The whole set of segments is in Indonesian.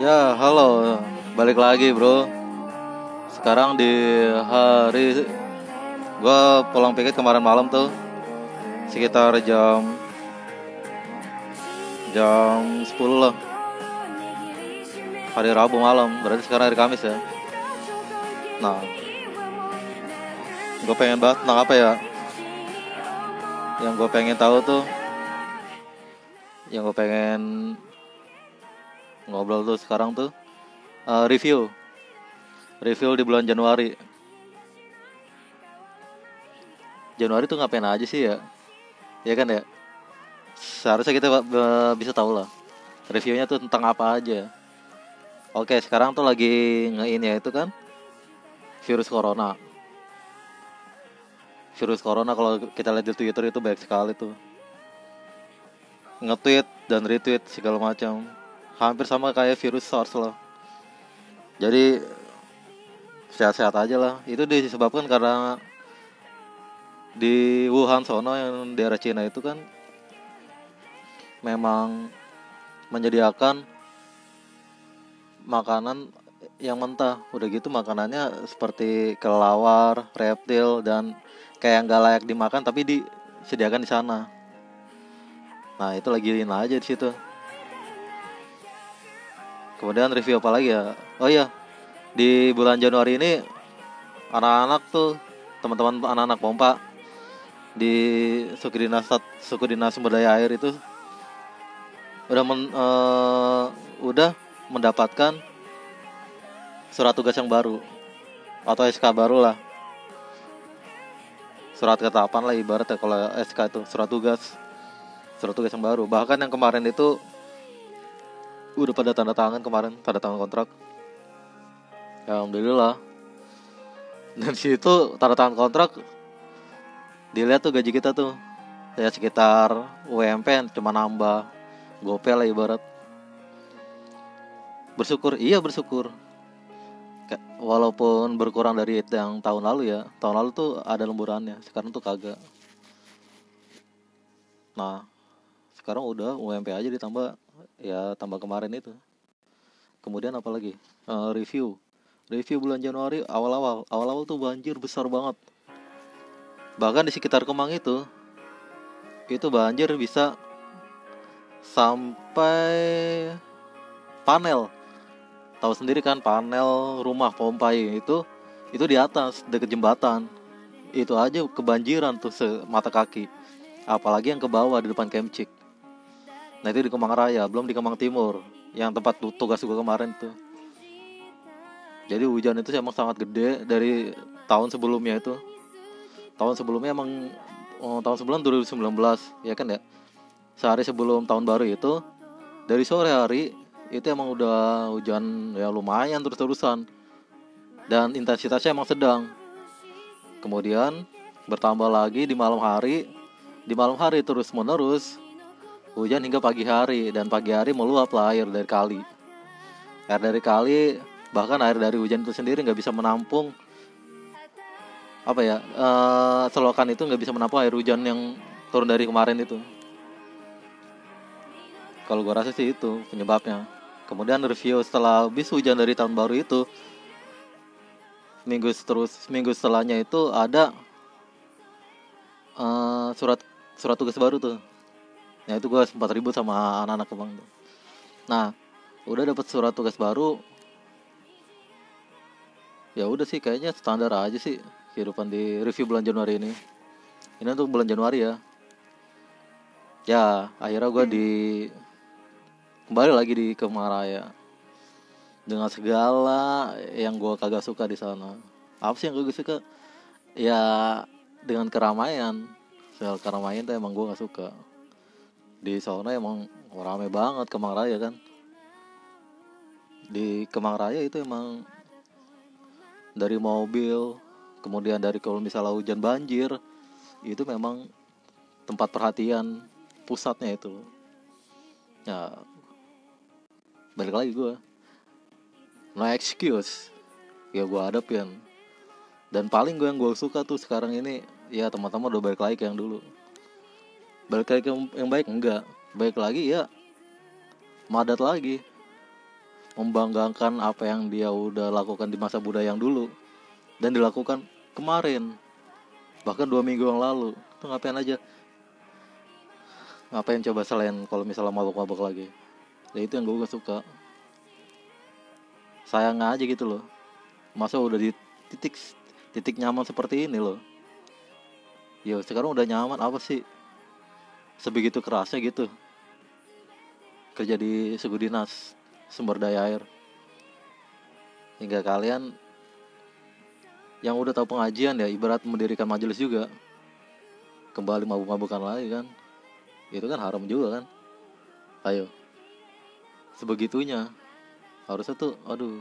Ya, halo. Balik lagi, Bro. Sekarang di hari gua pulang pikir kemarin malam tuh sekitar jam jam 10 lah. Hari Rabu malam, berarti sekarang hari Kamis ya. Nah, gue pengen bahas tentang apa ya? Yang gue pengen tahu tuh, yang gue pengen ngobrol tuh sekarang tuh. Uh, review. Review di bulan Januari. Januari tuh ngapain aja sih ya? Ya kan ya? Seharusnya kita uh, bisa tahu lah. Reviewnya tuh tentang apa aja. Oke sekarang tuh lagi ngein ya itu kan? Virus corona. Virus corona kalau kita lihat di Twitter itu banyak sekali tuh. Nge-tweet dan retweet segala macam hampir sama kayak virus SARS loh. Jadi sehat-sehat aja lah. Itu disebabkan karena di Wuhan sono yang daerah Cina itu kan memang menyediakan makanan yang mentah. Udah gitu makanannya seperti kelawar, reptil dan kayak nggak layak dimakan tapi disediakan di sana. Nah itu lagi aja di situ kemudian review apa lagi ya? Oh iya di bulan Januari ini anak-anak tuh teman-teman anak-anak pompa di suku dinas suku dinas sumber daya air itu udah men, uh, udah mendapatkan surat tugas yang baru atau SK baru lah. Surat ketetapan lah ibaratnya kalau SK itu surat tugas surat tugas yang baru. Bahkan yang kemarin itu udah pada tanda tangan kemarin tanda tangan kontrak. Ya alhamdulillah. Dan situ tanda tangan kontrak dilihat tuh gaji kita tuh. Ya sekitar UMP cuma nambah gopel lah ibarat. Bersyukur iya bersyukur. Walaupun berkurang dari yang tahun lalu ya tahun lalu tuh ada lemburannya sekarang tuh kagak. Nah sekarang udah UMP aja ditambah ya tambah kemarin itu. Kemudian apa lagi? Uh, review. Review bulan Januari awal-awal. Awal-awal tuh banjir besar banget. Bahkan di sekitar Kemang itu itu banjir bisa sampai panel. Tahu sendiri kan panel rumah Pompai itu itu di atas deket jembatan. Itu aja kebanjiran tuh semata kaki. Apalagi yang ke bawah di depan Kemcik Nah itu di Kemang Raya, belum di Kemang Timur, yang tempat tugas gue kemarin tuh. Jadi hujan itu emang sangat gede dari tahun sebelumnya itu. Tahun sebelumnya emang oh, tahun sebelum 2019 ya kan ya. Sehari sebelum tahun baru itu dari sore hari itu emang udah hujan ya lumayan terus-terusan dan intensitasnya emang sedang. Kemudian bertambah lagi di malam hari, di malam hari terus menerus Hujan hingga pagi hari dan pagi hari meluap lah air dari kali. Air dari kali bahkan air dari hujan itu sendiri nggak bisa menampung apa ya uh, selokan itu nggak bisa menampung air hujan yang turun dari kemarin itu. Kalau gue rasa sih itu penyebabnya. Kemudian review setelah habis hujan dari tahun baru itu minggu terus minggu setelahnya itu ada uh, surat surat tugas baru tuh ya itu gue sempat ribut sama anak-anak kemang tuh. Nah udah dapat surat tugas baru. Ya udah sih kayaknya standar aja sih kehidupan di review bulan Januari ini. Ini untuk bulan Januari ya. Ya akhirnya gue di kembali lagi di Kemaraya dengan segala yang gue kagak suka di sana. Apa sih yang gue suka? Ya dengan keramaian. Soal keramaian tuh emang gue gak suka di sauna emang rame banget Kemang Raya kan? Di Kemang Raya itu emang dari mobil kemudian dari kalau misalnya hujan banjir itu memang tempat perhatian pusatnya itu. Ya balik lagi gue no excuse. Ya gue hadapin. Dan paling gue yang gue suka tuh sekarang ini ya teman-teman udah balik lagi ke yang dulu balik lagi yang baik? Enggak. Baik lagi ya. Madat lagi. Membanggakan apa yang dia udah lakukan di masa muda yang dulu dan dilakukan kemarin. Bahkan dua minggu yang lalu. Itu ngapain aja? Ngapain coba selain kalau misalnya mabuk-mabuk lagi? Ya itu yang gue gak suka. Sayang aja gitu loh. Masa udah di titik titik nyaman seperti ini loh? Ya sekarang udah nyaman. Apa sih sebegitu kerasnya gitu. Kerja di suku dinas sumber daya air. Hingga kalian yang udah tahu pengajian ya ibarat mendirikan majelis juga kembali mabuk-mabukan lagi kan. Itu kan haram juga kan. Ayo. Sebegitunya. Harusnya tuh aduh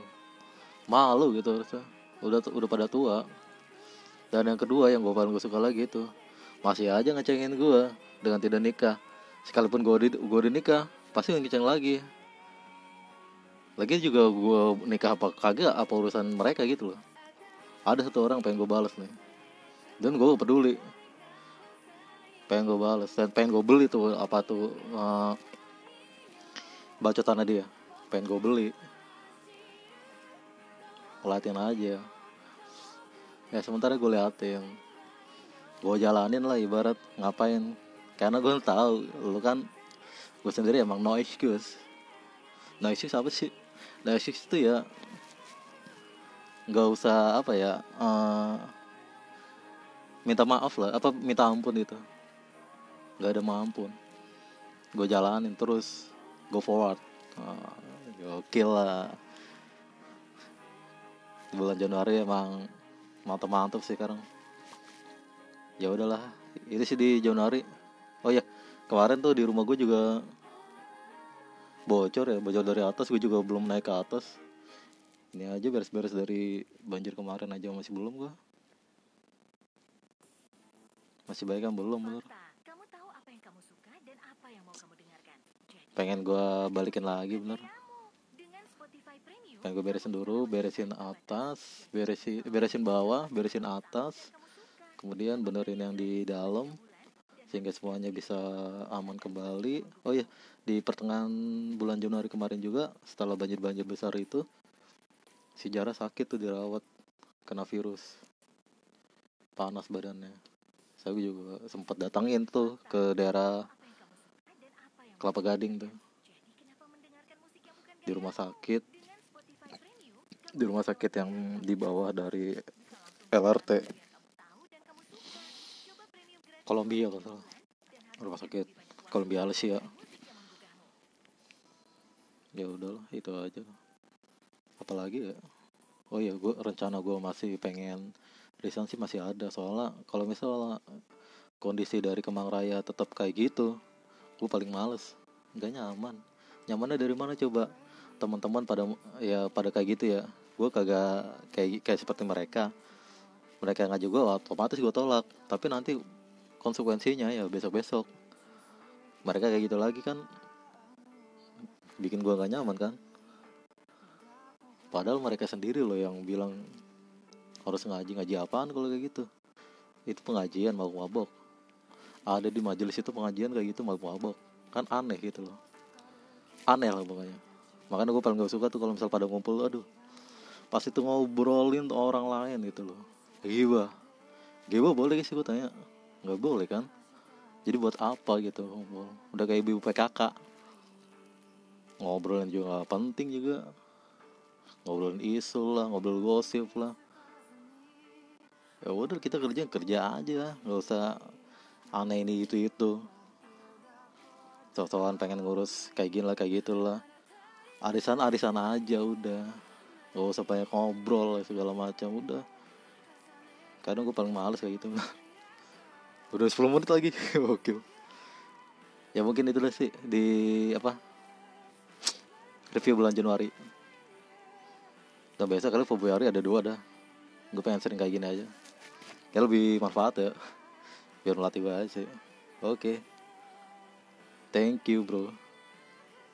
malu gitu harusnya. Udah udah pada tua. Dan yang kedua yang gue paling gue suka lagi itu masih aja ngecengin gue dengan tidak nikah. Sekalipun gue di gue udah nikah pasti ngeceng lagi. Lagi juga gue nikah apa kagak apa urusan mereka gitu loh. Ada satu orang pengen gue balas nih. Dan gue peduli. Pengen gue balas dan pengen gue beli tuh apa tuh uh, bacotannya dia. Pengen gue beli. Ngeliatin aja. Ya sementara gue liatin. Gue jalanin lah ibarat. Ngapain karena gue tahu lu kan gue sendiri emang no excuse no excuse apa sih? No excuse itu ya nggak usah apa ya uh, minta maaf lah apa minta ampun itu nggak ada mampun gue jalanin terus go forward. Uh, gokil lah. Bulan Januari emang mantap-mantap sih sekarang. Ya udahlah itu sih di Januari oh ya kemarin tuh di rumah gue juga bocor ya bocor dari atas gue juga belum naik ke atas. Ini aja beres-beres dari banjir kemarin aja masih belum gue masih baik kan? Belum bener. Pengen gue balikin lagi bener. pengen gue beresin dulu beresin atas beresin beresin bawah beresin atas. kemudian benerin yang di dalam sehingga semuanya bisa aman kembali. Oh ya di pertengahan bulan Januari kemarin juga setelah banjir-banjir besar itu si Jara sakit tuh dirawat kena virus. Panas badannya. Saya juga sempat datangin tuh ke daerah Kelapa Gading tuh. Di rumah sakit. Di rumah sakit yang di bawah dari LRT Kolombia kalau rumah sakit Kolombia Asia ya. Udahlah itu aja. Apalagi ya? Oh ya gue rencana gue masih pengen sih masih ada. Soalnya kalau misalnya kondisi dari Kemang Raya tetap kayak gitu gue paling males. Nggak nyaman. Nyamannya dari mana coba? Teman-teman pada ya pada kayak gitu ya. Gue kagak kayak kayak seperti mereka. Mereka ngaju gue otomatis gue tolak. Tapi nanti konsekuensinya ya besok-besok. Mereka kayak gitu lagi kan. Bikin gua gak nyaman kan. Padahal mereka sendiri loh yang bilang harus ngaji ngaji apaan kalau kayak gitu. Itu pengajian mau mabok ada di majelis itu pengajian kayak gitu mau mabok kan aneh gitu loh. Aneh lah pokoknya. Makanya gue paling gak suka tuh kalau misal pada ngumpul aduh pas itu ngobrolin orang lain gitu loh. Giba giba boleh sih gue tanya nggak boleh kan? Jadi buat apa gitu udah kayak ibu PKK ngobrolin juga penting juga. Ngobrolin isu lah ngobrol gosip lah. Ya udah kita kerja kerja aja. Nggak usah aneh ini itu itu. Soal pengen ngurus kayak gini lah kayak gitu lah. Arisan arisan aja udah. Gak usah banyak ngobrol segala macam udah. Kadang gue paling males kayak gitu udah 10 menit lagi. Oke ya mungkin itulah sih di apa review bulan Januari. Dan biasa kali Februari ada dua dah. Gue pengen sering kayak gini aja. Ya lebih manfaat ya. Biar melatih bahasa oke. Okay. thank you bro